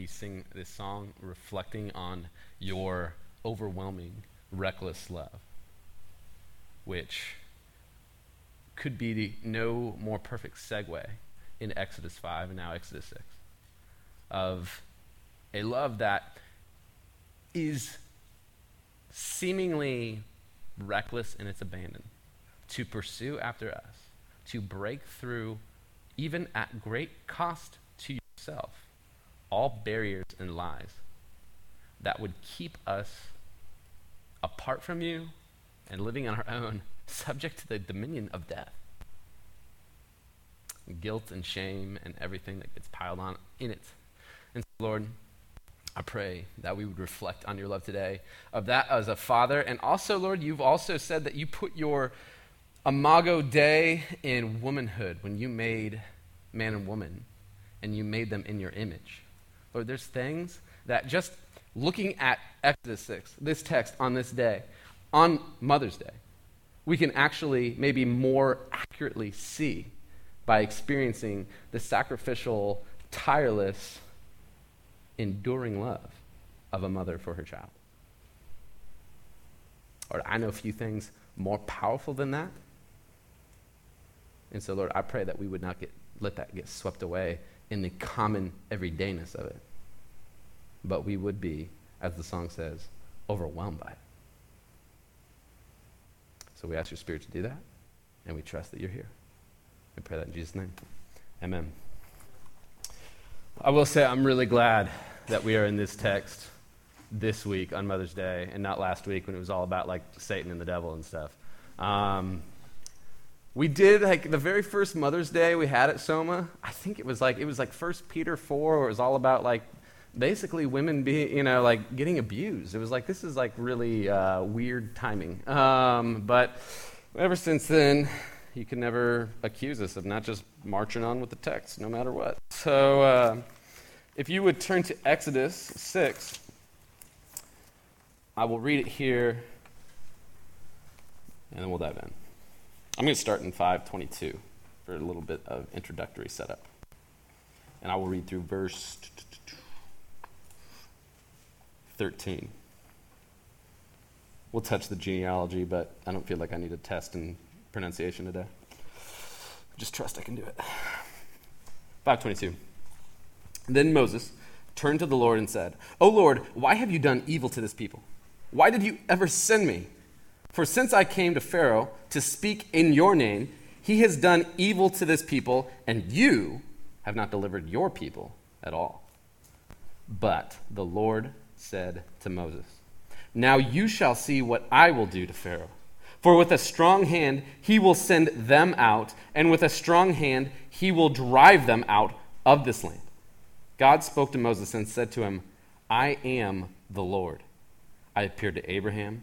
we sing this song reflecting on your overwhelming, reckless love, which could be no more perfect segue in Exodus 5 and now Exodus 6 of a love that is seemingly reckless in its abandon to pursue after us, to break through, even at great cost to yourself, all barriers and lies that would keep us apart from you and living on our own, subject to the dominion of death. Guilt and shame and everything that gets piled on in it. And so, Lord, I pray that we would reflect on your love today, of that as a father. And also, Lord, you've also said that you put your imago Dei in womanhood when you made man and woman and you made them in your image. Lord, there's things that just looking at Exodus 6, this text on this day, on Mother's Day, we can actually maybe more accurately see by experiencing the sacrificial, tireless, enduring love of a mother for her child. Or I know a few things more powerful than that. And so, Lord, I pray that we would not get, let that get swept away in the common everydayness of it. But we would be, as the song says, overwhelmed by it. So we ask your Spirit to do that, and we trust that you're here. We pray that in Jesus' name. Amen. I will say I'm really glad that we are in this text this week on Mother's Day and not last week when it was all about like Satan and the devil and stuff. Um, we did like the very first Mother's Day we had at Soma. I think it was like it was like First Peter four, where it was all about like basically women being you know like getting abused. It was like this is like really uh, weird timing. Um, but ever since then, you can never accuse us of not just marching on with the text, no matter what. So. Uh, if you would turn to Exodus 6, I will read it here and then we'll dive in. I'm going to start in 522 for a little bit of introductory setup. And I will read through verse 13. We'll touch the genealogy, but I don't feel like I need a test in pronunciation today. Just trust I can do it. 522. Then Moses turned to the Lord and said, O Lord, why have you done evil to this people? Why did you ever send me? For since I came to Pharaoh to speak in your name, he has done evil to this people, and you have not delivered your people at all. But the Lord said to Moses, Now you shall see what I will do to Pharaoh. For with a strong hand he will send them out, and with a strong hand he will drive them out of this land. God spoke to Moses and said to him, I am the Lord. I appeared to Abraham,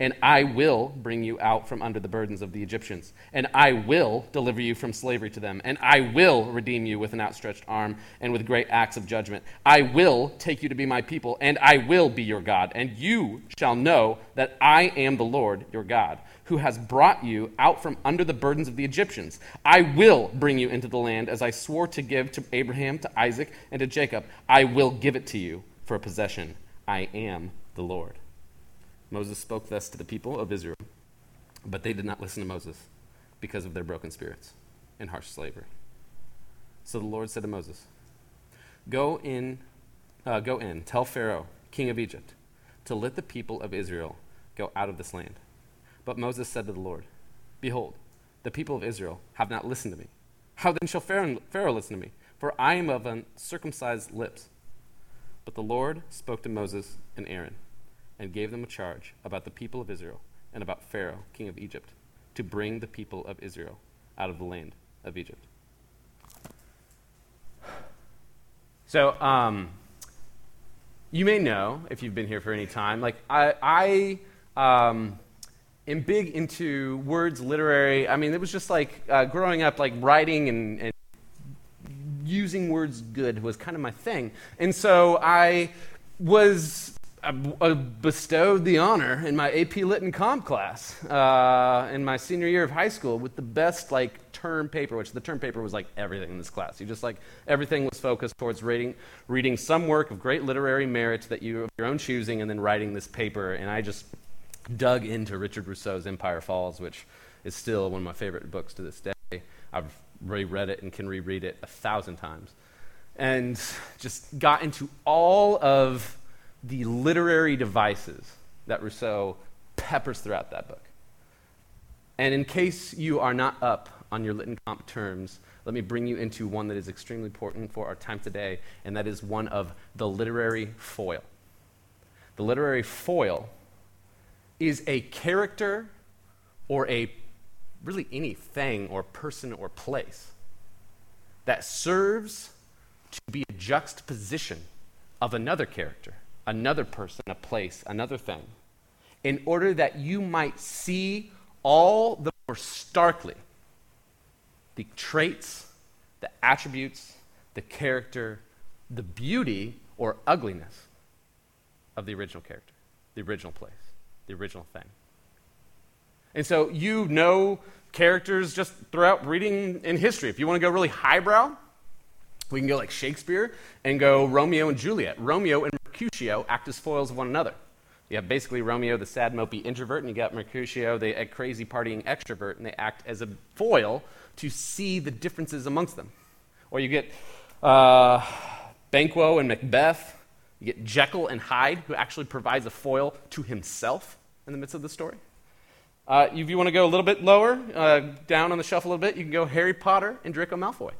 and I will bring you out from under the burdens of the Egyptians, and I will deliver you from slavery to them, and I will redeem you with an outstretched arm and with great acts of judgment. I will take you to be my people, and I will be your God, and you shall know that I am the Lord your God who has brought you out from under the burdens of the Egyptians. I will bring you into the land as I swore to give to Abraham, to Isaac, and to Jacob. I will give it to you for a possession. I am the Lord. Moses spoke thus to the people of Israel, but they did not listen to Moses because of their broken spirits and harsh slavery. So the Lord said to Moses, Go in, uh, go in, tell Pharaoh, king of Egypt, to let the people of Israel go out of this land. But Moses said to the Lord, Behold, the people of Israel have not listened to me. How then shall Pharaoh, Pharaoh listen to me? For I am of uncircumcised lips but the Lord spoke to Moses and Aaron and gave them a charge about the people of Israel and about Pharaoh, king of Egypt, to bring the people of Israel out of the land of Egypt. So, um, you may know, if you've been here for any time, like I, I um, am big into words, literary. I mean, it was just like uh, growing up, like writing and, and using words good was kind of my thing. And so I was uh, bestowed the honor in my AP Lit and Comp class uh, in my senior year of high school with the best like term paper, which the term paper was like everything in this class. You just like everything was focused towards reading, reading some work of great literary merit that you of your own choosing, and then writing this paper. And I just dug into Richard Russo's Empire Falls, which is still one of my favorite books to this day. I've reread it and can reread it a thousand times, and just got into all of the literary devices that Russo peppers throughout that book. And in case you are not up on your lit and comp terms, let me bring you into one that is extremely important for our time today, and that is one of the literary foil. The literary foil is a character or a really anything or person or place that serves to be a juxtaposition of another character another person, a place, another thing, in order that you might see all the more starkly the traits, the attributes, the character, the beauty or ugliness of the original character, the original place, the original thing. And so you know characters just throughout reading in history. If you want to go really highbrow, we can go like Shakespeare and go Romeo and Juliet. Romeo and Mercutio act as foils of one another. You have basically Romeo, the sad, mopey introvert, and you got Mercutio, the crazy partying extrovert, and they act as a foil to see the differences amongst them. Or you get uh, Banquo and Macbeth. You get Jekyll and Hyde, who actually provides a foil to himself in the midst of the story. Uh, if you want to go a little bit lower, uh, down on the shelf a little bit, you can go Harry Potter and Draco Malfoy.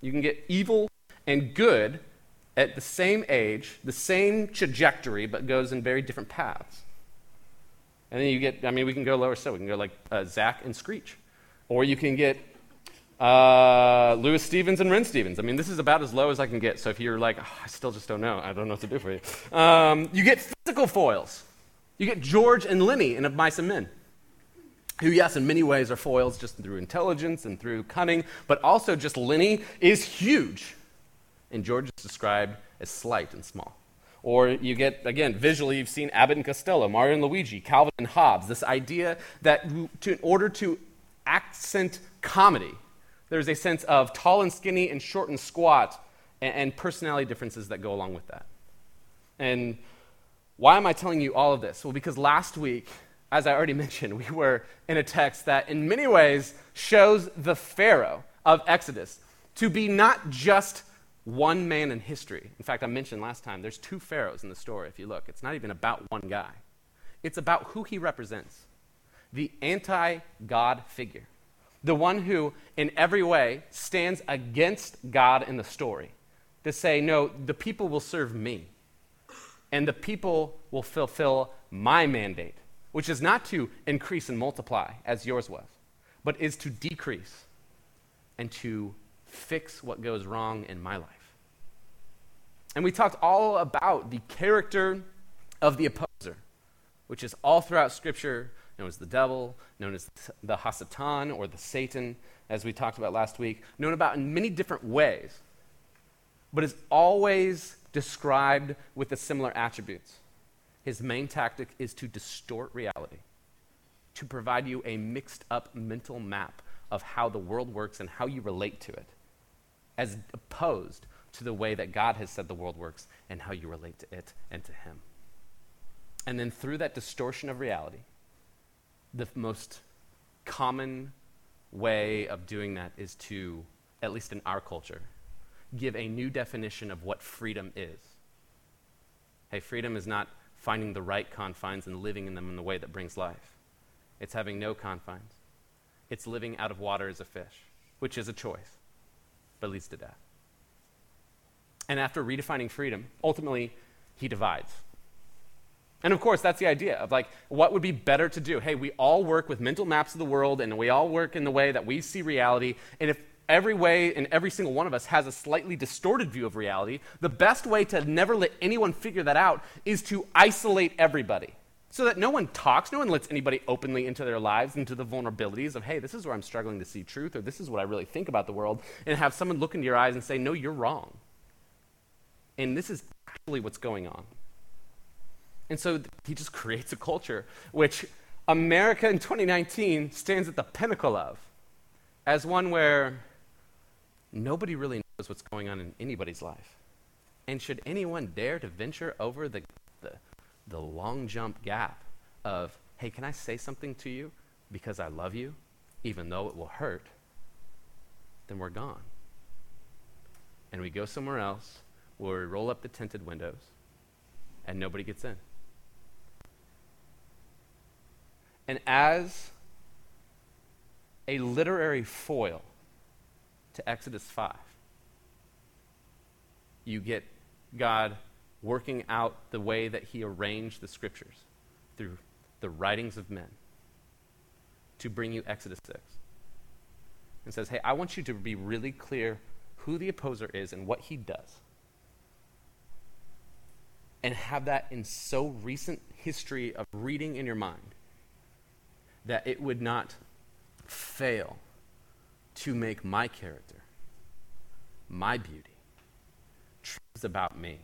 You can get evil and good at the same age, the same trajectory, but goes in very different paths. And then you get, I mean, we can go lower still. We can go like uh, Zack and Screech. Or you can get uh, Louis Stevens and Ren Stevens. I mean, this is about as low as I can get. So if you're like, oh, I still just don't know, I don't know what to do for you. Um, you get physical foils. You get George and Lenny in Of Mice and Men, who, yes, in many ways are foils just through intelligence and through cunning, but also just Lenny is huge and George is described as slight and small. Or you get, again, visually, you've seen Abbott and Costello, Mario and Luigi, Calvin and Hobbes, this idea that to, in order to accent comedy, there's a sense of tall and skinny and short and squat and, and personality differences that go along with that. And why am I telling you all of this? Well, because last week, as I already mentioned, we were in a text that in many ways shows the Pharaoh of Exodus to be not just one man in history. In fact, I mentioned last time, there's two pharaohs in the story, if you look. It's not even about one guy, it's about who he represents the anti God figure, the one who, in every way, stands against God in the story to say, no, the people will serve me, and the people will fulfill my mandate, which is not to increase and multiply as yours was, but is to decrease and to fix what goes wrong in my life. And we talked all about the character of the opposer, which is all throughout Scripture known as the devil, known as the Hasatan or the Satan, as we talked about last week, known about in many different ways, but is always described with the similar attributes. His main tactic is to distort reality, to provide you a mixed up mental map of how the world works and how you relate to it, as opposed to the way that God has said the world works and how you relate to it and to Him. And then through that distortion of reality, the most common way of doing that is to, at least in our culture, give a new definition of what freedom is. Hey, freedom is not finding the right confines and living in them in the way that brings life. It's having no confines. It's living out of water as a fish, which is a choice, but leads to death. And after redefining freedom, ultimately, he divides. And of course, that's the idea of like, what would be better to do? Hey, we all work with mental maps of the world and we all work in the way that we see reality. And if every way and every single one of us has a slightly distorted view of reality. The best way to never let anyone figure that out is to isolate everybody so that no one talks, no one lets anybody openly into their lives, into the vulnerabilities of, hey, this is where I'm struggling to see truth, or this is what I really think about the world, and have someone look into your eyes and say, no, you're wrong. And this is actually what's going on. And so he just creates a culture which America in 2019 stands at the pinnacle of as one where nobody really knows what's going on in anybody's life. And should anyone dare to venture over the, the, the long jump gap of, hey, can I say something to you because I love you, even though it will hurt, then we're gone. And we go somewhere else where we roll up the tinted windows and nobody gets in. And as a literary foil to Exodus 5, you get God working out the way that He arranged the scriptures through the writings of men to bring you Exodus 6. And says, hey, I want you to be really clear who the opposer is and what he does. And have that in so recent history of reading in your mind that it would not fail to make my character, my beauty, truths about me,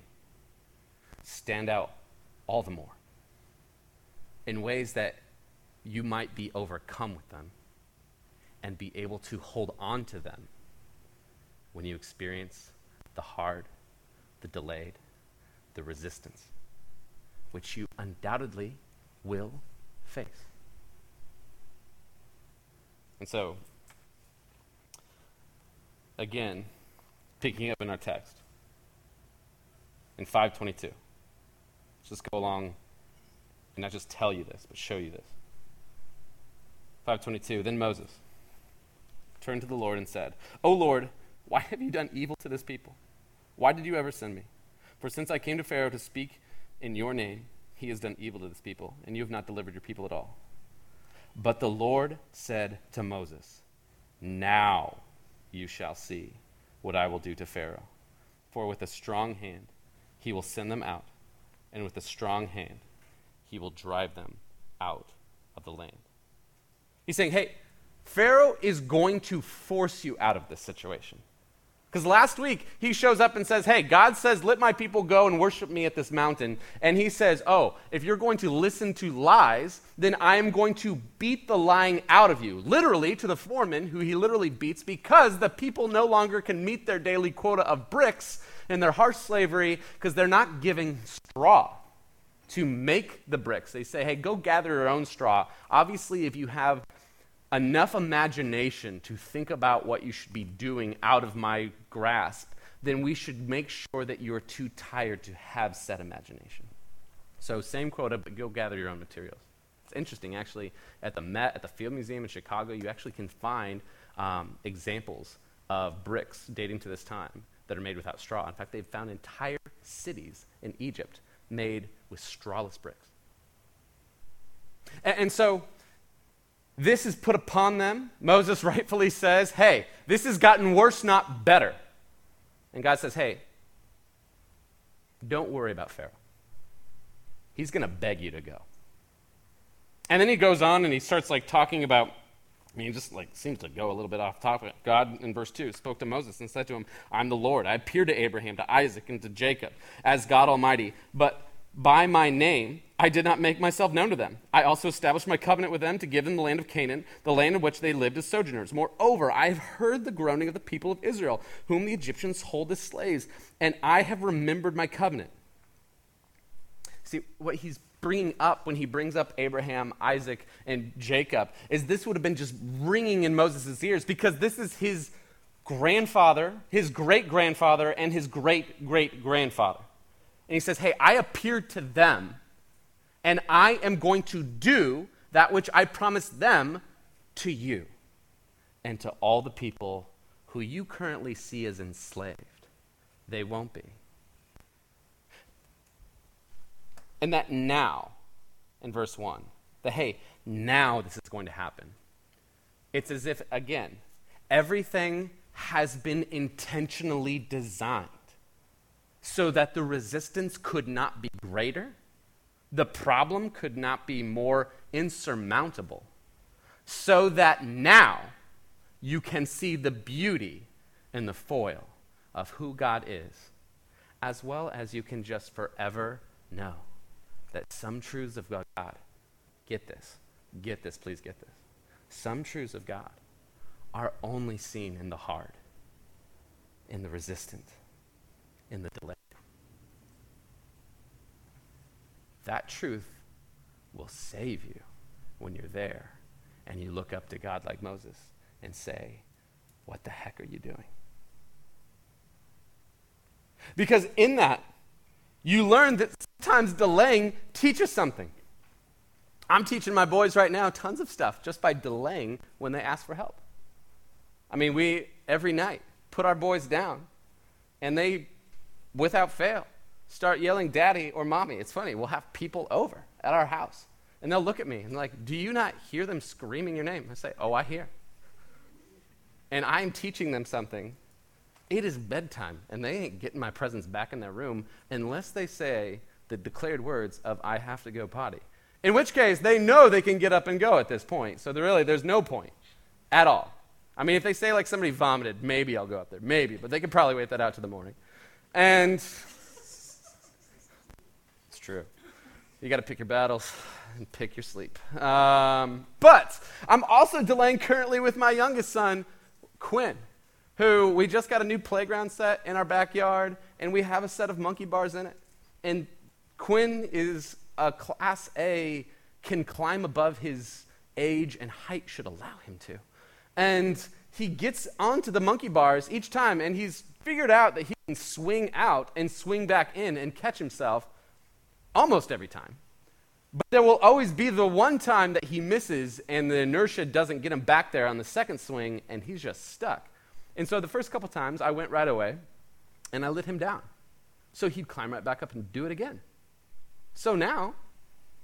stand out all the more in ways that you might be overcome with them and be able to hold on to them when you experience the hard, the delayed, the resistance, which you undoubtedly will face. And so, again, picking up in our text, in 522, let's just go along and not just tell you this, but show you this. 522, then Moses turned to the Lord and said, O Lord, why have you done evil to this people? Why did you ever send me? For since I came to Pharaoh to speak in your name, he has done evil to this people, and you have not delivered your people at all. But the Lord said to Moses, Now you shall see what I will do to Pharaoh. For with a strong hand he will send them out, and with a strong hand he will drive them out of the land. He's saying, Hey, Pharaoh is going to force you out of this situation. Because last week, he shows up and says, Hey, God says, let my people go and worship me at this mountain. And he says, Oh, if you're going to listen to lies, then I am going to beat the lying out of you. Literally, to the foreman, who he literally beats because the people no longer can meet their daily quota of bricks in their harsh slavery because they're not giving straw to make the bricks. They say, Hey, go gather your own straw. Obviously, if you have enough imagination to think about what you should be doing out of my grasp, then we should make sure that you're too tired to have said imagination. So, same quota, but go gather your own materials. It's interesting, actually, at the Met, at the Field Museum in Chicago, you actually can find um, examples of bricks dating to this time that are made without straw. In fact, they've found entire cities in Egypt made with strawless bricks. And, and so, this is put upon them. Moses rightfully says, Hey, this has gotten worse, not better. And God says, Hey, don't worry about Pharaoh. He's going to beg you to go. And then he goes on and he starts like talking about I mean, just like seems to go a little bit off topic. God in verse 2 spoke to Moses and said to him, I'm the Lord. I appeared to Abraham, to Isaac, and to Jacob as God Almighty. But by my name I did not make myself known to them. I also established my covenant with them to give them the land of Canaan, the land in which they lived as sojourners. Moreover, I have heard the groaning of the people of Israel, whom the Egyptians hold as slaves, and I have remembered my covenant. See, what he's bringing up when he brings up Abraham, Isaac, and Jacob is this would have been just ringing in Moses' ears because this is his grandfather, his great grandfather, and his great great grandfather. And he says, Hey, I appeared to them, and I am going to do that which I promised them to you and to all the people who you currently see as enslaved. They won't be. And that now, in verse 1, that hey, now this is going to happen. It's as if, again, everything has been intentionally designed so that the resistance could not be greater, the problem could not be more insurmountable, so that now you can see the beauty in the foil of who God is, as well as you can just forever know that some truths of God, get this, get this, please get this. Some truths of God are only seen in the hard, in the resistant, in the delay. That truth will save you when you're there and you look up to God like Moses and say, What the heck are you doing? Because in that, you learn that sometimes delaying teaches something. I'm teaching my boys right now tons of stuff just by delaying when they ask for help. I mean, we every night put our boys down and they, without fail, start yelling daddy or mommy. It's funny. We'll have people over at our house and they'll look at me and like, Do you not hear them screaming your name? I say, Oh, I hear. And I'm teaching them something. It is bedtime and they ain't getting my presence back in their room unless they say the declared words of I have to go potty. In which case, they know they can get up and go at this point. So really, there's no point at all. I mean, if they say like somebody vomited, maybe I'll go up there. Maybe. But they could probably wait that out to the morning. And true. You got to pick your battles and pick your sleep. Um, but I'm also delaying currently with my youngest son, Quinn, who we just got a new playground set in our backyard, and we have a set of monkey bars in it. And Quinn is a class A, can climb above his age and height should allow him to. And he gets onto the monkey bars each time, and he's figured out that he can swing out and swing back in and catch himself almost every time. But there will always be the one time that he misses, and the inertia doesn't get him back there on the second swing, and he's just stuck. And so the first couple times, I went right away, and I let him down. So he'd climb right back up and do it again. So now,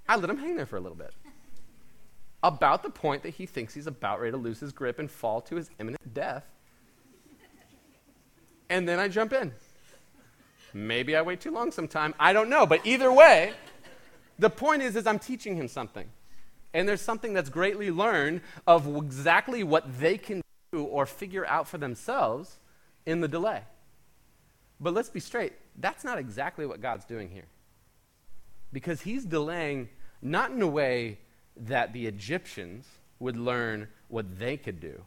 I let him hang there for a little bit. About the point that he thinks he's about ready to lose his grip and fall to his imminent death. And then I jump in. Maybe I wait too long sometime. I don't know. But either way, the point is, is I'm teaching him something. And there's something that's greatly learned of exactly what they can do or figure out for themselves in the delay. But let's be straight, that's not exactly what God's doing here because he's delaying not in a way that the Egyptians would learn what they could do,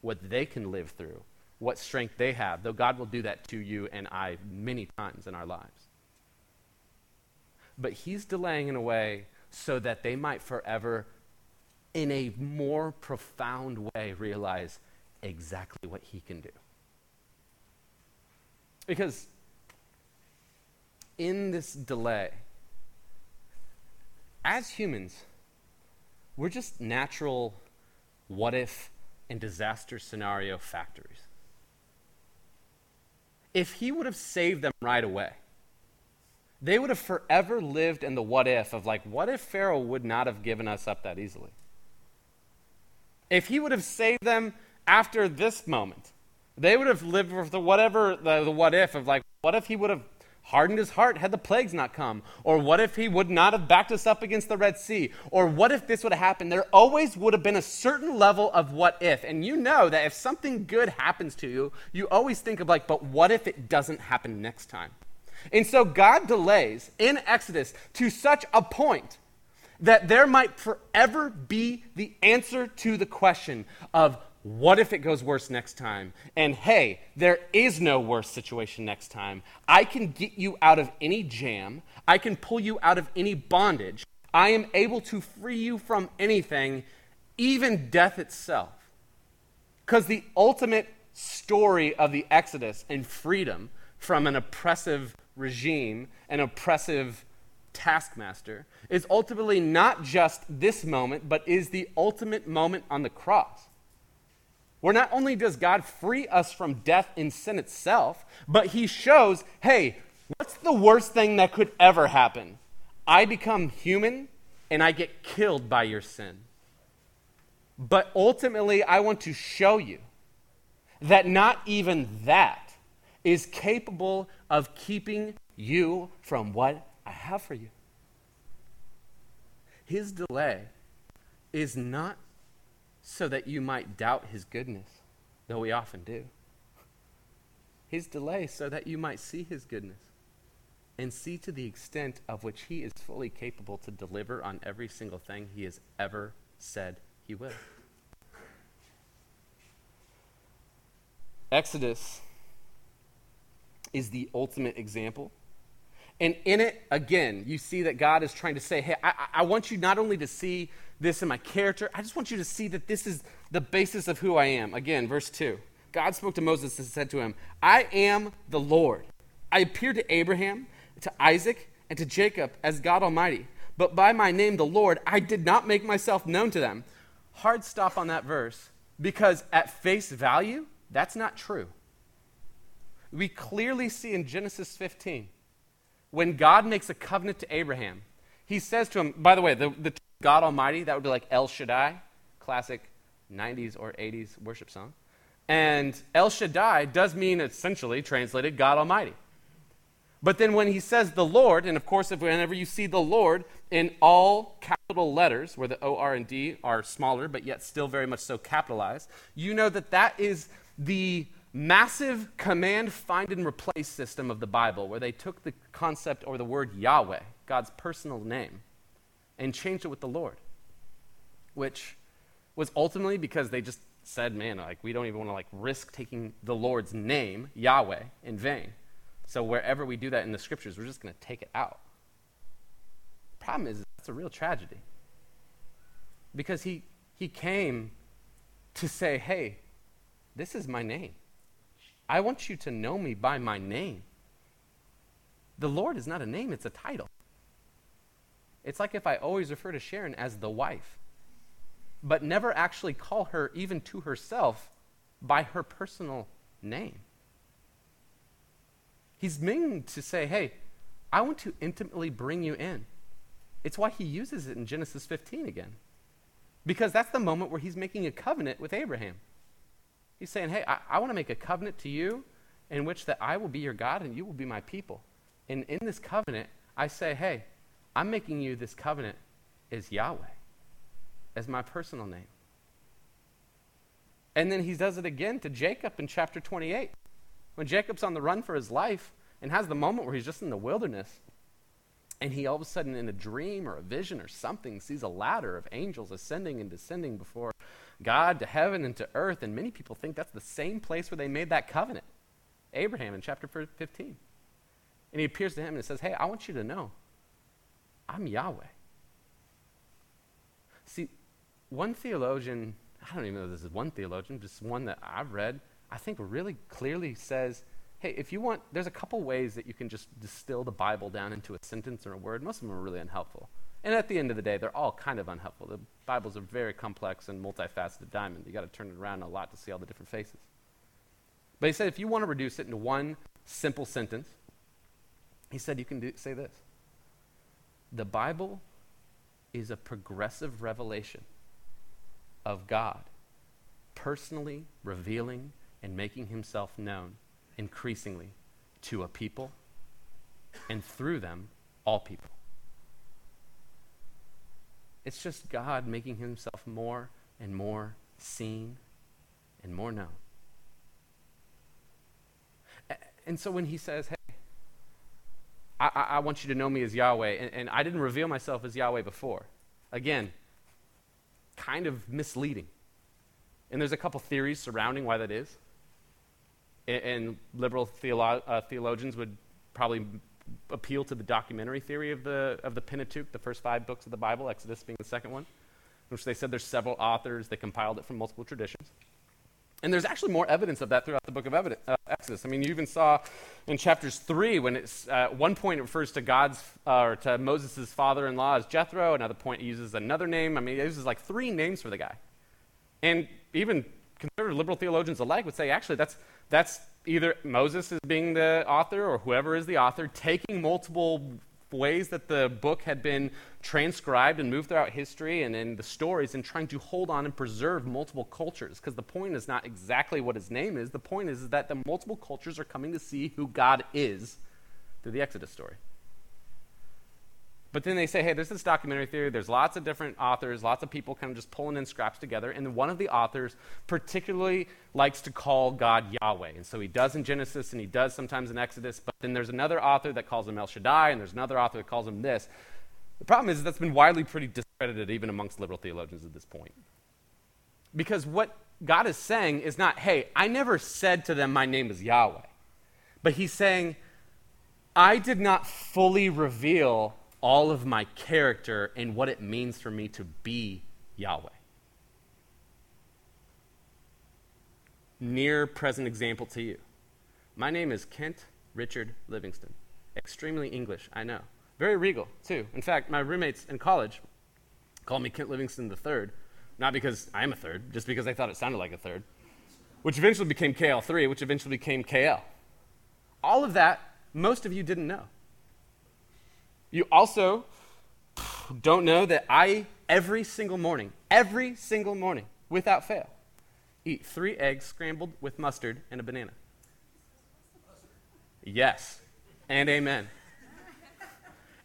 what they can live through, what strength they have, though God will do that to you and I many times in our lives. But he's delaying in a way so that they might forever, in a more profound way, realize exactly what he can do. Because in this delay, as humans, we're just natural what if and disaster scenario factories. If he would have saved them right away, they would have forever lived in the what if of like, what if Pharaoh would not have given us up that easily? If he would have saved them after this moment, they would have lived with the whatever, the, the what if of like, what if he would have hardened his heart had the plagues not come? Or what if he would not have backed us up against the Red Sea? Or what if this would have happened? There always would have been a certain level of what if. And you know that if something good happens to you, you always think of like, but what if it doesn't happen next time? And so God delays in Exodus to such a point that there might forever be the answer to the question of what if it goes worse next time? And hey, there is no worse situation next time. I can get you out of any jam. I can pull you out of any bondage. I am able to free you from anything, even death itself. Because the ultimate story of the Exodus and freedom from an oppressive regime, an oppressive taskmaster, is ultimately not just this moment, but is the ultimate moment on the cross where not only does God free us from death in sin itself, but he shows, hey, what's the worst thing that could ever happen? I become human and I get killed by your sin. But ultimately, I want to show you that not even that is capable of keeping you from what I have for you. His delay is not so that you might doubt his goodness, though we often do. His delay so that you might see his goodness and see to the extent of which he is fully capable to deliver on every single thing he has ever said he will. Exodus is the ultimate example. And in it, again, you see that God is trying to say, hey, I, I, want you not only to see this in my character, I just want you to see that this is the basis of who I am. Again, verse 2. God spoke to Moses and said to him, I am the Lord. I appeared to Abraham, to Isaac, and to Jacob as God Almighty. But by my name, the Lord, I did not make myself known to them. Hard stop on that verse because at face value, that's not true. We clearly see in Genesis 15 when God makes a covenant to Abraham, he says to him, by the way, the, the God Almighty, that would be like El Shaddai, classic 90s or 80s worship song. And El Shaddai does mean essentially translated God Almighty. But then when he says the Lord, and of course, whenever you see the Lord in all capital letters, where the O, R, and D are smaller, but yet still very much so capitalized, you know that that is the massive command, find, and replace system of the Bible, where they took the concept or the word Yahweh, God's personal name, and changed it with the Lord, which was ultimately because they just said, man, like we don't even want to like risk taking the Lord's name, Yahweh, in vain. So wherever we do that in the scriptures, we're just going to take it out. Problem is, it's a real tragedy. Because he, he came to say, hey, this is my name. I want you to know me by my name. The Lord is not a name, it's a title. It's like if I always refer to Sharon as the wife, but never actually call her, even to herself, by her personal name. He's meaning to say, hey, I want to intimately bring you in. It's why he uses it in Genesis 15 again. Because that's the moment where he's making a covenant with Abraham. He's saying, hey, I, I want to make a covenant to you in which that I will be your God and you will be my people. And in this covenant, I say, hey, I'm making you this covenant as Yahweh, as my personal name. And then he does it again to Jacob in chapter 28. When Jacob's on the run for his life and has the moment where he's just in the wilderness, and he all of a sudden, in a dream or a vision or something, sees a ladder of angels ascending and descending before God to heaven and to earth. And many people think that's the same place where they made that covenant. Abraham in chapter 15. And he appears to him and says, Hey, I want you to know I'm Yahweh. See, one theologian, I don't even know if this is one theologian, just one that I've read, I think really clearly says, hey, if you want, there's a couple ways that you can just distill the Bible down into a sentence or a word. Most of them are really unhelpful. And at the end of the day, they're all kind of unhelpful. The Bible's a very complex and multifaceted diamond. You've got to turn it around a lot to see all the different faces. But he said if you want to reduce it into one simple sentence, he said you can do, say this The Bible is a progressive revelation of God personally revealing and making himself known increasingly to a people and through them, all people. It's just God making himself more and more seen and more known. And so when he says, hey, I, I want you to know me as Yahweh, and, and I didn't reveal myself as Yahweh before, again, kind of misleading. And there's a couple theories surrounding why that is. And, and liberal theolo- uh, theologians would probably appeal to the documentary theory of the, of the Pentateuch, the first five books of the Bible, Exodus being the second one, which they said there's several authors, they compiled it from multiple traditions. And there's actually more evidence of that throughout the book of evidence, uh, Exodus. I mean, you even saw in chapters 3 when it's, uh, at one point it refers to God's, uh, or to Moses' father-in-law as Jethro. Another point it uses another name. I mean, it uses like three names for the guy. And even conservative liberal theologians alike would say, actually, that's, that's either Moses is being the author or whoever is the author taking multiple ways that the book had been transcribed and moved throughout history and in the stories and trying to hold on and preserve multiple cultures. Because the point is not exactly what his name is, the point is, is that the multiple cultures are coming to see who God is through the Exodus story. But then they say, hey, there's this documentary theory. There's lots of different authors, lots of people kind of just pulling in scraps together. And one of the authors particularly likes to call God Yahweh. And so he does in Genesis and he does sometimes in Exodus. But then there's another author that calls him El Shaddai, and there's another author that calls him this. The problem is that's been widely pretty discredited even amongst liberal theologians at this point. Because what God is saying is not, hey, I never said to them, my name is Yahweh. But he's saying, I did not fully reveal all of my character and what it means for me to be Yahweh. Near present example to you. My name is Kent Richard Livingston. Extremely English, I know. Very regal, too. In fact, my roommates in college called me Kent Livingston III, not because I'm a third, just because they thought it sounded like a third, which eventually became KL3, which eventually became KL. All of that, most of you didn't know. You also don't know that I, every single morning, every single morning, without fail, eat three eggs scrambled with mustard and a banana. Yes, and amen.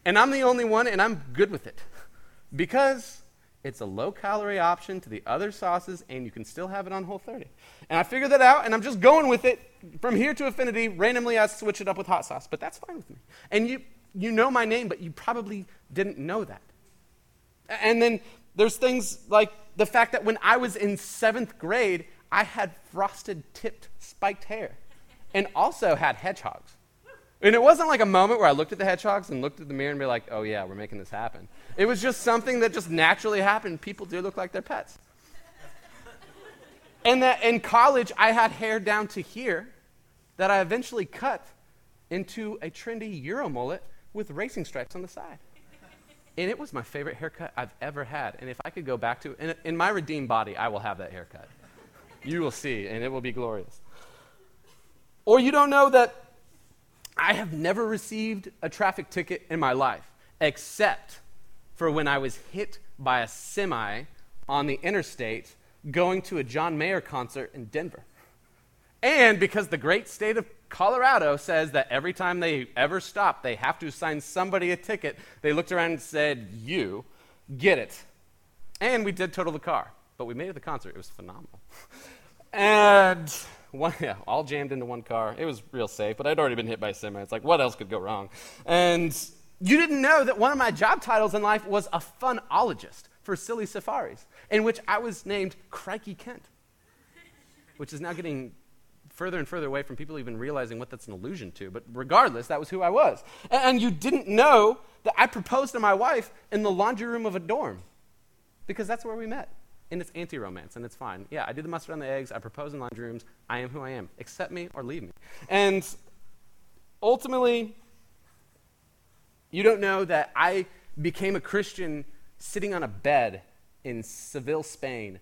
And I'm the only one, and I'm good with it because it's a low calorie option to the other sauces, and you can still have it on Whole 30. And I figured that out, and I'm just going with it from here to affinity. Randomly, I switch it up with hot sauce, but that's fine with me. And you, you know my name, but you probably didn't know that. And then there's things like the fact that when I was in seventh grade, I had frosted tipped spiked hair and also had hedgehogs. And it wasn't like a moment where I looked at the hedgehogs and looked at the mirror and be like, oh yeah, we're making this happen. It was just something that just naturally happened. People do look like their pets. and that in college, I had hair down to here that I eventually cut into a trendy Euro mullet with racing stripes on the side. And it was my favorite haircut I've ever had. And if I could go back to in, in my redeemed body, I will have that haircut. You will see, and it will be glorious. Or you don't know that I have never received a traffic ticket in my life, except for when I was hit by a semi on the interstate going to a John Mayer concert in Denver. And because the great state of Colorado says that every time they ever stop, they have to assign somebody a ticket. They looked around and said, You get it. And we did total the car, but we made it to the concert. It was phenomenal. and one, yeah, all jammed into one car. It was real safe, but I'd already been hit by a semi. It's like, what else could go wrong? And you didn't know that one of my job titles in life was a funologist for Silly Safaris, in which I was named Crikey Kent, which is now getting further and further away from people even realizing what that's an allusion to. But regardless, that was who I was. And you didn't know that I proposed to my wife in the laundry room of a dorm because that's where we met. And it's anti romance, and it's fine. Yeah, I did the mustard on the eggs. I propose in laundry rooms. I am who I am. Accept me or leave me. And ultimately, you don't know that I became a Christian sitting on a bed in Seville, Spain,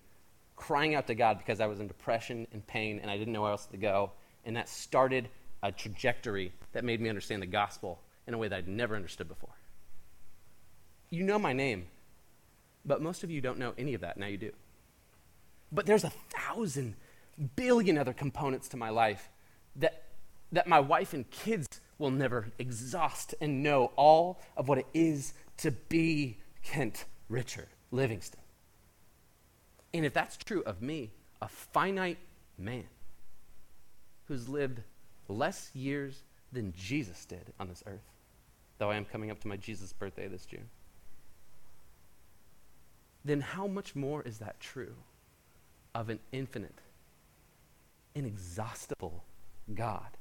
crying out to God because I was in depression and pain and I didn't know where else to go. And that started a trajectory that made me understand the gospel in a way that I'd never understood before. You know my name, but most of you don't know any of that. Now you do. But there's a thousand billion other components to my life that, that my wife and kids will never exhaust and know all of what it is to be Kent Richard Livingston. And if that's true of me, a finite man who's lived less years than Jesus did on this earth, though I am coming up to my Jesus birthday this June, then how much more is that true of an infinite, inexhaustible God?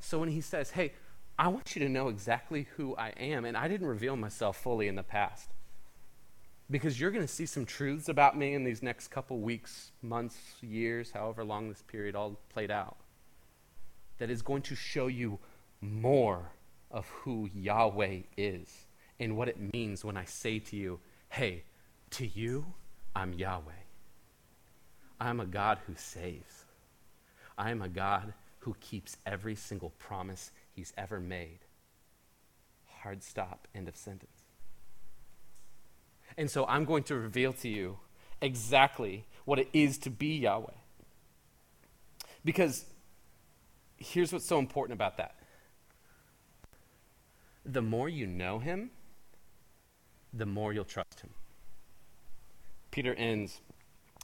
So when he says, hey, I want you to know exactly who I am, and I didn't reveal myself fully in the past because you're going to see some truths about me in these next couple weeks, months, years, however long this period all played out, that is going to show you more of who Yahweh is and what it means when I say to you, hey, to you, I'm Yahweh. I'm a God who saves. I am a God who keeps every single promise he's ever made. hard stop, end of sentence. And so I'm going to reveal to you exactly what it is to be Yahweh. Because here's what's so important about that the more you know him, the more you'll trust him. Peter Enns,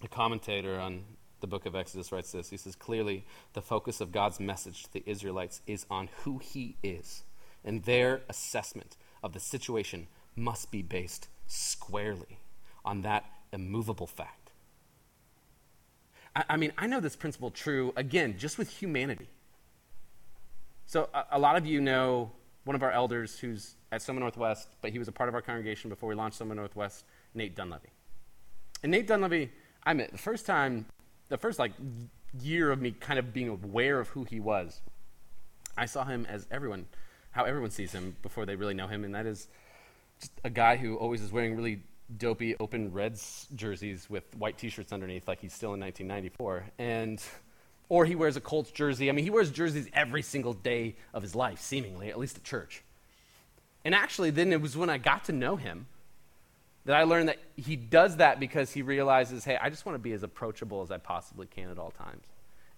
a commentator on the book of Exodus, writes this. He says, Clearly, the focus of God's message to the Israelites is on who he is, and their assessment of the situation must be based squarely on that immovable fact. I, I mean, I know this principle true, again, just with humanity. So, a, a lot of you know one of our elders who's at Soma Northwest, but he was a part of our congregation before we launched Soma Northwest, Nate Dunleavy. And Nate Dunleavy, I met the first time, the first like year of me kind of being aware of who he was, I saw him as everyone, how everyone sees him before they really know him, and that is a guy who always is wearing really dopey open Reds jerseys with white T-shirts underneath, like he's still in 1994, and or he wears a Colts jersey. I mean, he wears jerseys every single day of his life, seemingly, at least at church. And actually, then it was when I got to know him that I learned that he does that because he realizes, hey, I just want to be as approachable as I possibly can at all times.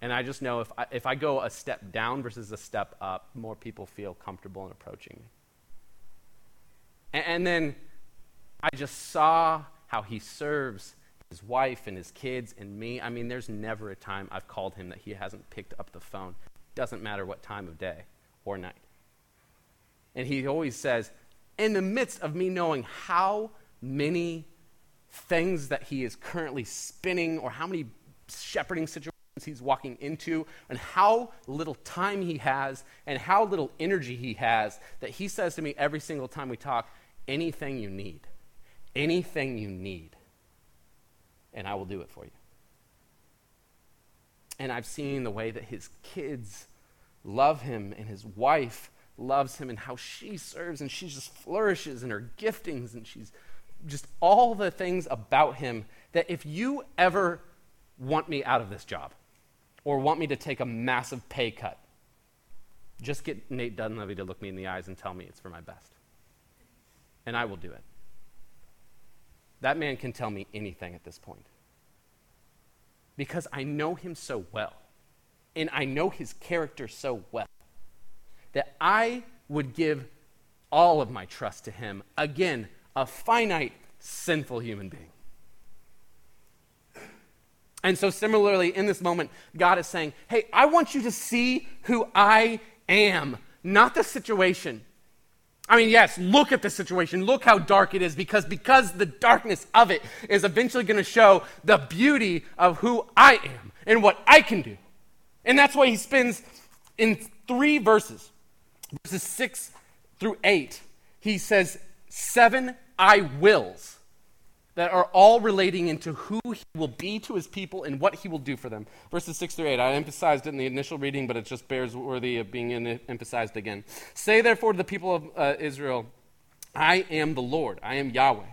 And I just know if I, if I go a step down versus a step up, more people feel comfortable in approaching me. And, then I just saw how he serves his wife and his kids and me. I mean, there's never a time I've called him that he hasn't picked up the phone. Doesn't matter what time of day or night. And he always says, in the midst of me knowing how many things that he is currently spinning or how many shepherding situations he's walking into and how little time he has and how little energy he has that he says to me every single time we talk anything you need anything you need and I will do it for you. And I've seen the way that his kids love him and his wife loves him and how she serves and she just flourishes in her giftings and she's just all the things about him that if you ever want me out of this job or want me to take a massive pay cut, just get Nate Dunleavy to look me in the eyes and tell me it's for my best. And I will do it. That man can tell me anything at this point. Because I know him so well, and I know his character so well, that I would give all of my trust to him. Again, a finite, sinful human being. And so, similarly, in this moment, God is saying, Hey, I want you to see who I am, not the situation. I mean, yes, look at the situation. Look how dark it is because because the darkness of it is eventually going to show the beauty of who I am and what I can do. And that's why he spends in three verses, verses 6 through 8, he says seven I wills that are all relating into who he will be to his people and what he will do for them. Verses 6 through 8. I emphasized it in the initial reading, but it just bears worthy of being in, emphasized again. Say therefore to the people of uh, Israel, I am the Lord, I am Yahweh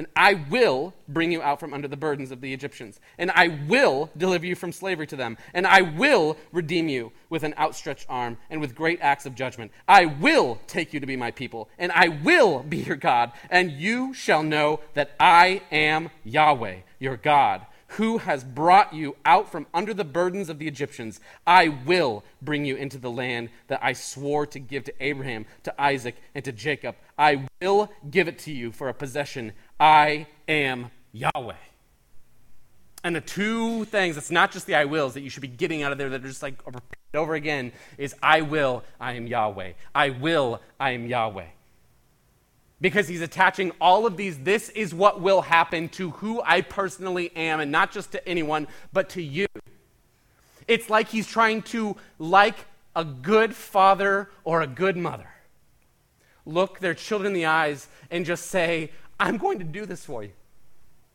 and I will bring you out from under the burdens of the Egyptians, and I will deliver you from slavery to them, and I will redeem you with an outstretched arm and with great acts of judgment. I will take you to be my people, and I will be your God, and you shall know that I am Yahweh, your God who has brought you out from under the burdens of the Egyptians. I will bring you into the land that I swore to give to Abraham, to Isaac, and to Jacob. I will give it to you for a possession. I am Yahweh. And the two things, it's not just the I wills that you should be getting out of there that are just like over again, is I will, I am Yahweh. I will, I am Yahweh because he's attaching all of these. This is what will happen to who I personally am, and not just to anyone, but to you. It's like he's trying to, like a good father or a good mother, look their children in the eyes and just say, I'm going to do this for you.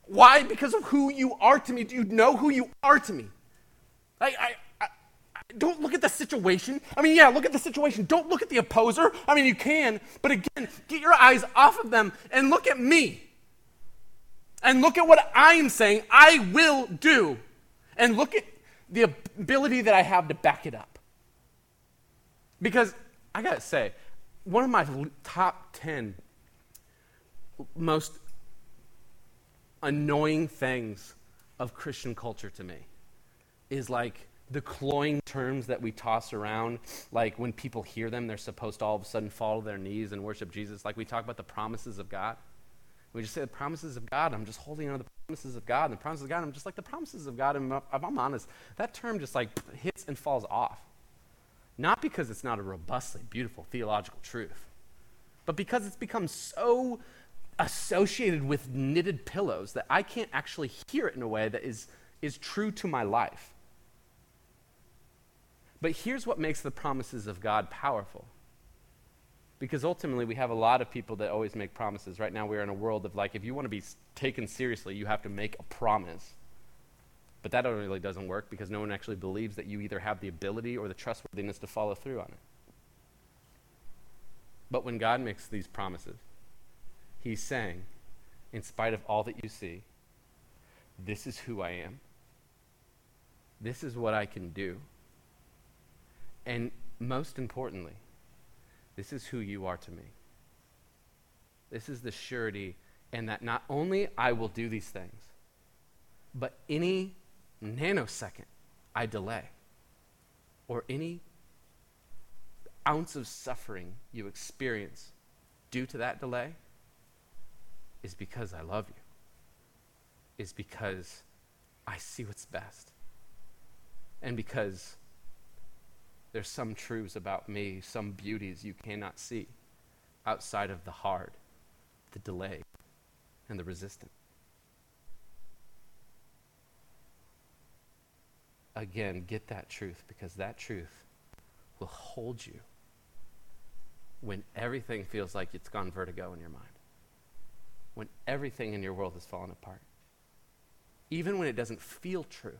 Why? Because of who you are to me. Do you know who you are to me? I, I, don't look at the situation. I mean, yeah, look at the situation. Don't look at the opposer. I mean, you can, but again, get your eyes off of them and look at me. And look at what I am saying I will do. And look at the ability that I have to back it up. Because I got to say, one of my top 10 most annoying things of Christian culture to me is like the cloying terms that we toss around, like when people hear them, they're supposed to all of a sudden fall to their knees and worship Jesus. Like we talk about the promises of God. We just say the promises of God. I'm just holding on to the promises of God. And the promises of God, I'm just like the promises of God. And if I'm honest, that term just like hits and falls off. Not because it's not a robustly beautiful theological truth, but because it's become so associated with knitted pillows that I can't actually hear it in a way that is, is true to my life. But here's what makes the promises of God powerful. Because ultimately, we have a lot of people that always make promises. Right now, we're in a world of like, if you want to be taken seriously, you have to make a promise. But that really doesn't work because no one actually believes that you either have the ability or the trustworthiness to follow through on it. But when God makes these promises, He's saying, in spite of all that you see, this is who I am. This is what I can do. And most importantly, this is who you are to me. This is the surety, and that not only I will do these things, but any nanosecond I delay, or any ounce of suffering you experience due to that delay, is because I love you, is because I see what's best, and because there's some truths about me, some beauties you cannot see outside of the hard, the delay, and the resistance. Again, get that truth because that truth will hold you when everything feels like it's gone vertigo in your mind, when everything in your world has fallen apart, even when it doesn't feel true.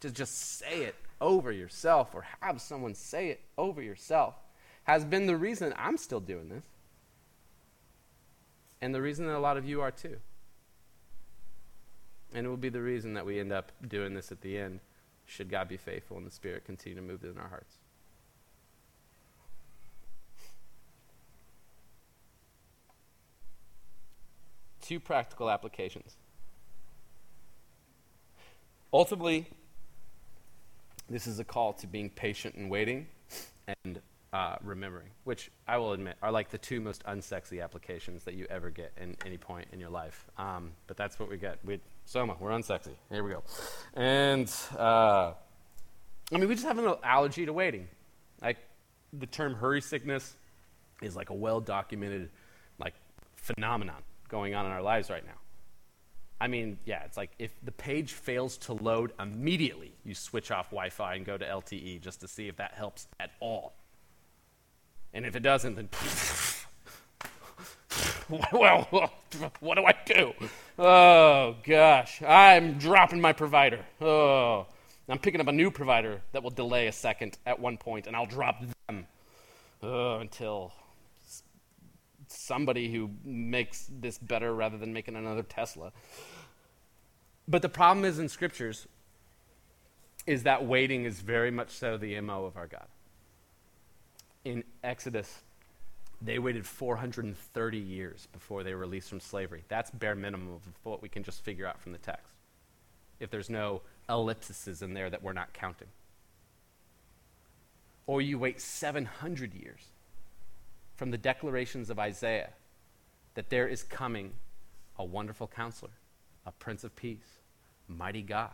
To just say it over yourself or have someone say it over yourself has been the reason I'm still doing this. And the reason that a lot of you are too. And it will be the reason that we end up doing this at the end, should God be faithful and the Spirit continue to move in our hearts. Two practical applications. Ultimately, this is a call to being patient and waiting and uh, remembering, which I will admit are like the two most unsexy applications that you ever get in any point in your life. Um, but that's what we get. We, Soma, we're unsexy. Here we go. And uh, I mean, we just have an allergy to waiting. Like the term hurry sickness is like a well documented like phenomenon going on in our lives right now. I mean, yeah, it's like if the page fails to load immediately, you switch off Wi Fi and go to LTE just to see if that helps at all. And if it doesn't, then. well, what do I do? Oh, gosh. I'm dropping my provider. Oh, I'm picking up a new provider that will delay a second at one point, and I'll drop them oh, until somebody who makes this better rather than making another Tesla. But the problem is in scriptures is that waiting is very much so the MO of our God. In Exodus, they waited 430 years before they were released from slavery. That's bare minimum of what we can just figure out from the text. If there's no ellipses in there that we're not counting. Or you wait 700 years from the declarations of Isaiah that there is coming a wonderful counselor, a prince of peace, mighty God,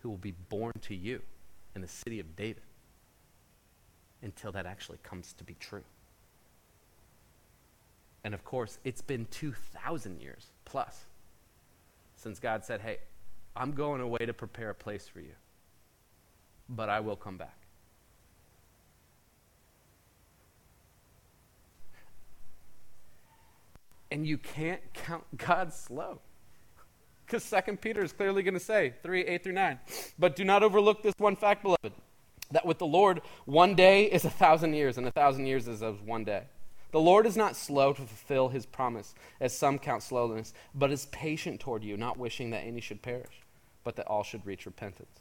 who will be born to you in the city of David until that actually comes to be true. And of course, it's been 2,000 years plus since God said, Hey, I'm going away to prepare a place for you, but I will come back. And you can't count God slow. Because Second Peter is clearly going to say, 3, 8 through 9. But do not overlook this one fact, beloved, that with the Lord, one day is a thousand years, and a thousand years is as one day. The Lord is not slow to fulfill his promise, as some count slowness, but is patient toward you, not wishing that any should perish, but that all should reach repentance.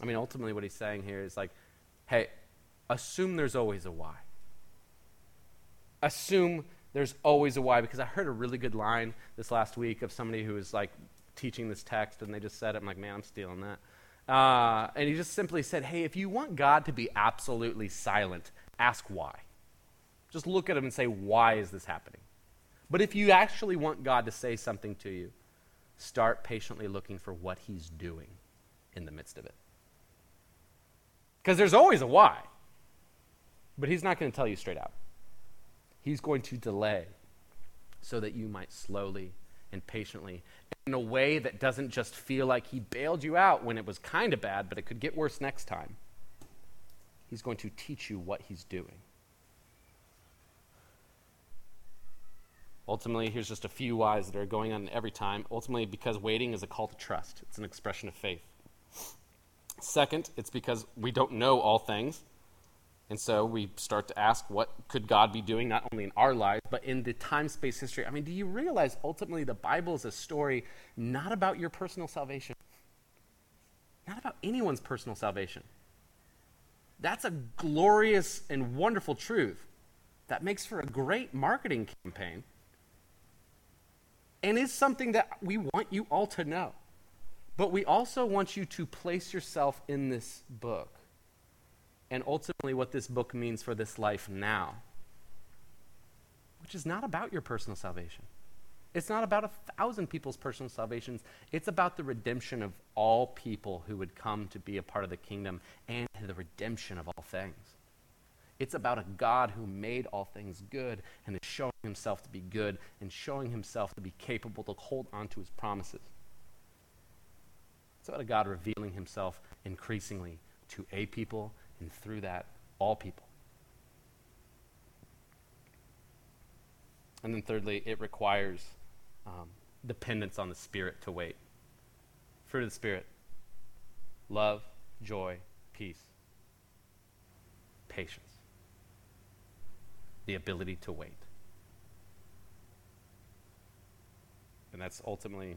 I mean, ultimately, what he's saying here is like, hey, assume there's always a why. assume there's always a why because I heard a really good line this last week of somebody who was like teaching this text and they just said it. I'm like, man, I'm stealing that. Uh, and he just simply said, hey, if you want God to be absolutely silent, ask why. Just look at him and say, why is this happening? But if you actually want God to say something to you, start patiently looking for what he's doing in the midst of it. Because there's always a why. But he's not going to tell you straight out. He's going to delay so that you might slowly and patiently, in a way that doesn't just feel like he bailed you out when it was kind of bad, but it could get worse next time. He's going to teach you what he's doing. Ultimately, here's just a few whys that are going on every time. Ultimately, because waiting is a call to trust, it's an expression of faith. Second, it's because we don't know all things. And so we start to ask, what could God be doing, not only in our lives, but in the time space history? I mean, do you realize ultimately the Bible is a story not about your personal salvation, not about anyone's personal salvation? That's a glorious and wonderful truth that makes for a great marketing campaign and is something that we want you all to know. But we also want you to place yourself in this book and ultimately what this book means for this life now, which is not about your personal salvation. It's not about a thousand people's personal salvations. It's about the redemption of all people who would come to be a part of the kingdom and the redemption of all things. It's about a God who made all things good and is showing himself to be good and showing himself to be capable to hold on to his promises. It's about a God revealing himself increasingly to a people and through that, all people. And then, thirdly, it requires um, dependence on the Spirit to wait. Fruit of the Spirit love, joy, peace, patience, the ability to wait. And that's ultimately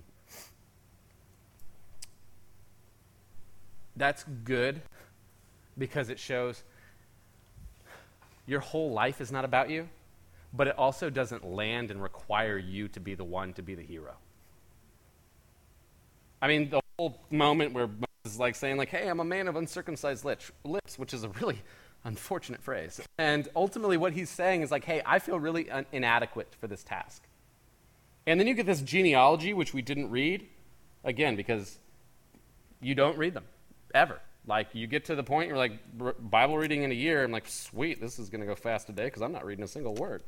that's good because it shows your whole life is not about you, but it also doesn't land and require you to be the one to be the hero. I mean, the whole moment where Moses is like saying, like, hey, I'm a man of uncircumcised lips, which is a really unfortunate phrase. And ultimately, what he's saying is like, hey, I feel really un- inadequate for this task. And then you get this genealogy, which we didn't read, again, because you don't read them, ever. Like you get to the point you're like Bible reading in a year. I'm like, sweet, this is going to go fast today because I'm not reading a single word.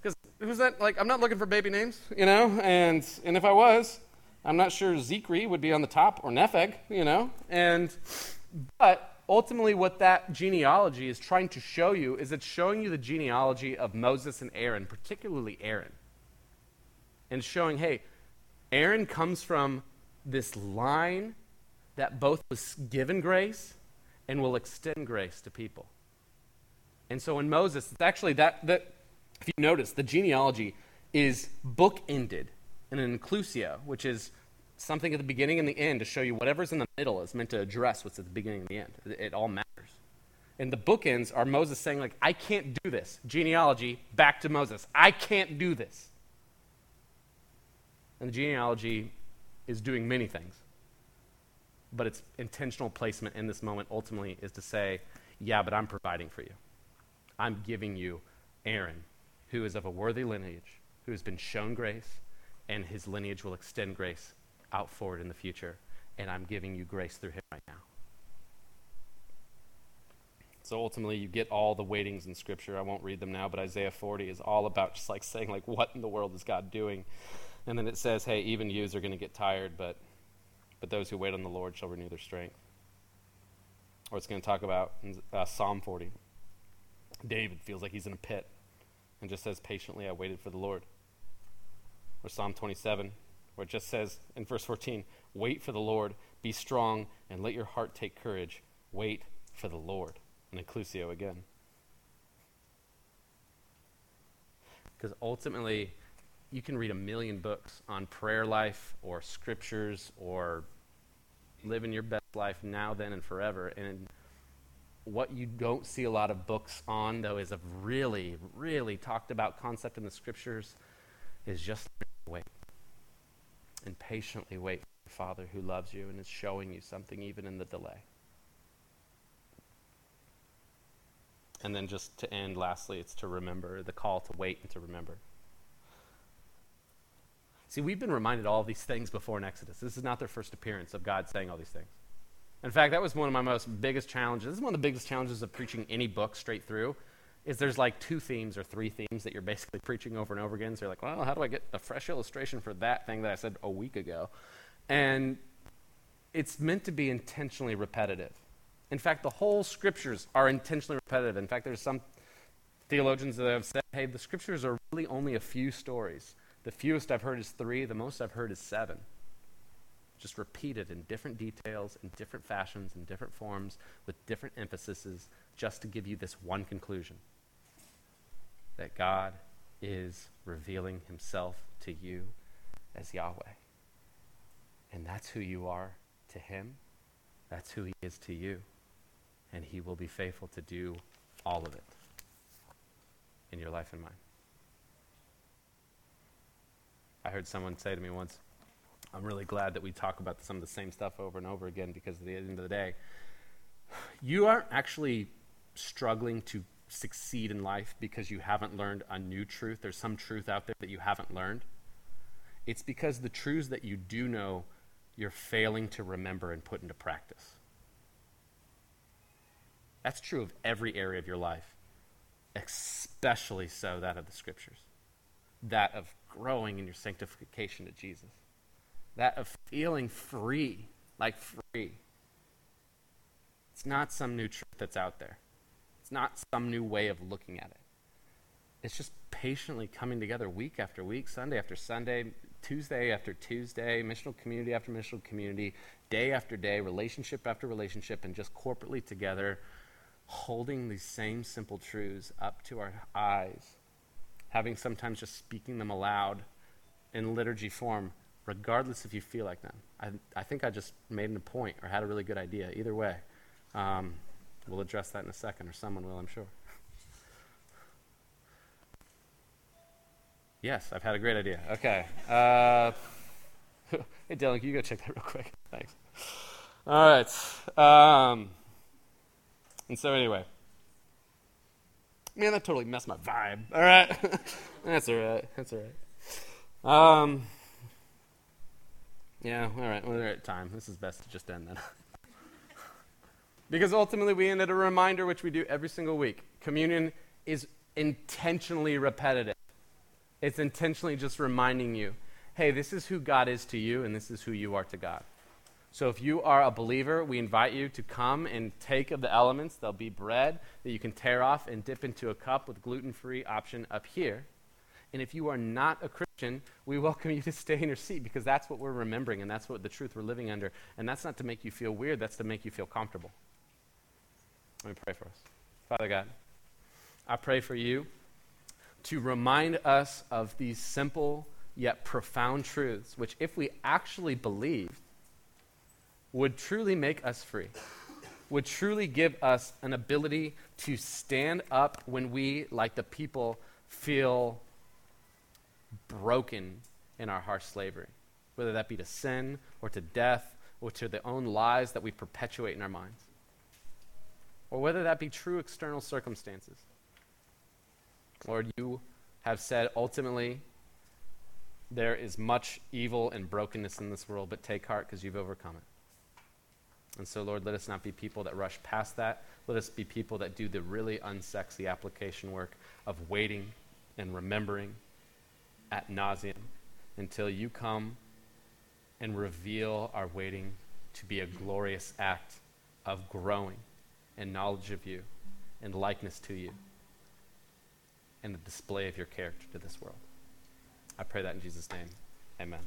Because who's that? Like I'm not looking for baby names, you know. And and if I was, I'm not sure Zichri would be on the top or Nepheg, you know. And but ultimately, what that genealogy is trying to show you is it's showing you the genealogy of Moses and Aaron, particularly Aaron, and showing, hey, Aaron comes from this line that both was given grace and will extend grace to people. And so in Moses, it's actually that, that if you notice, the genealogy is book-ended in an inclusio, which is something at the beginning and the end to show you whatever's in the middle is meant to address what's at the beginning and the end. It, it all matters. And the bookends are Moses saying, like, I can't do this. Genealogy, back to Moses. I can't do this. And the genealogy is doing many things but its intentional placement in this moment ultimately is to say, yeah, but I'm providing for you. I'm giving you Aaron, who is of a worthy lineage, who has been shown grace, and his lineage will extend grace out forward in the future. And I'm giving you grace through him right now. So ultimately, you get all the waitings in Scripture. I won't read them now, but Isaiah 40 is all about just like saying, like, what in the world is God doing? And then it says, hey, even yous are going to get tired, but but those who wait on the Lord shall renew their strength. Or it's going to talk about uh, Psalm 40. David feels like he's in a pit and just says, Patiently I waited for the Lord. Or Psalm 27, where it just says in verse 14, Wait for the Lord, be strong, and let your heart take courage. Wait for the Lord. And inclusio again. Because ultimately, you can read a million books on prayer life or scriptures or living your best life now, then, and forever. And what you don't see a lot of books on, though, is a really, really talked about concept in the scriptures, is just wait. And patiently wait for your Father who loves you and is showing you something even in the delay. And then just to end, lastly, it's to remember the call to wait and to remember. See, we've been reminded all these things before in Exodus. This is not their first appearance of God saying all these things. In fact, that was one of my most biggest challenges. This is one of the biggest challenges of preaching any book straight through. Is there's like two themes or three themes that you're basically preaching over and over again. So you're like, well, how do I get a fresh illustration for that thing that I said a week ago? And it's meant to be intentionally repetitive. In fact, the whole scriptures are intentionally repetitive. In fact, there's some theologians that have said, hey, the scriptures are really only a few stories. The fewest I've heard is three, the most I've heard is seven just repeated in different details, in different fashions, in different forms, with different emphases, just to give you this one conclusion that God is revealing himself to you as Yahweh. And that's who you are to him, that's who he is to you. And he will be faithful to do all of it in your life and mine. I heard someone say to me once, I'm really glad that we talk about some of the same stuff over and over again because at the end of the day, you aren't actually struggling to succeed in life because you haven't learned a new truth. There's some truth out there that you haven't learned. It's because the truths that you do know, you're failing to remember and put into practice. That's true of every area of your life, especially so that of the scriptures, that of growing in your sanctification to Jesus that of feeling free, like free. It's not some new truth that's out there. It's not some new way of looking at it. It's just patiently coming together week after week, Sunday after Sunday, Tuesday after Tuesday, missional community after missional community, day after day, relationship after relationship, and just corporately together, holding these same simple truths up to our eyes, having sometimes just speaking them aloud in liturgy form regardless if you feel like them. I, I think I just made a point or had a really good idea. Either way, um, we'll address that in a second, or someone will, I'm sure. Yes, I've had a great idea. Okay. Uh, hey, Dylan, you go check that real quick? Thanks. All right. Um, and so, anyway. Man, that totally messed my vibe. All right. That's all right. That's all right. Um, yeah, all right. We're at time. This is best to just end then. because ultimately, we end at a reminder, which we do every single week. Communion is intentionally repetitive, it's intentionally just reminding you hey, this is who God is to you, and this is who you are to God. So if you are a believer, we invite you to come and take of the elements. There'll be bread that you can tear off and dip into a cup with gluten free option up here. And if you are not a Christian, we welcome you to stay in your seat because that's what we're remembering and that's what the truth we're living under. And that's not to make you feel weird, that's to make you feel comfortable. Let me pray for us. Father God, I pray for you to remind us of these simple yet profound truths, which, if we actually believed, would truly make us free, would truly give us an ability to stand up when we, like the people, feel broken in our harsh slavery, whether that be to sin or to death or to the own lies that we perpetuate in our minds, or whether that be true external circumstances. Lord, you have said ultimately there is much evil and brokenness in this world, but take heart because you've overcome it. And so, Lord, let us not be people that rush past that. Let us be people that do the really unsexy application work of waiting and remembering at nauseum until you come and reveal our waiting to be a glorious act of growing in knowledge of you and likeness to you and the display of your character to this world. I pray that in Jesus' name. Amen.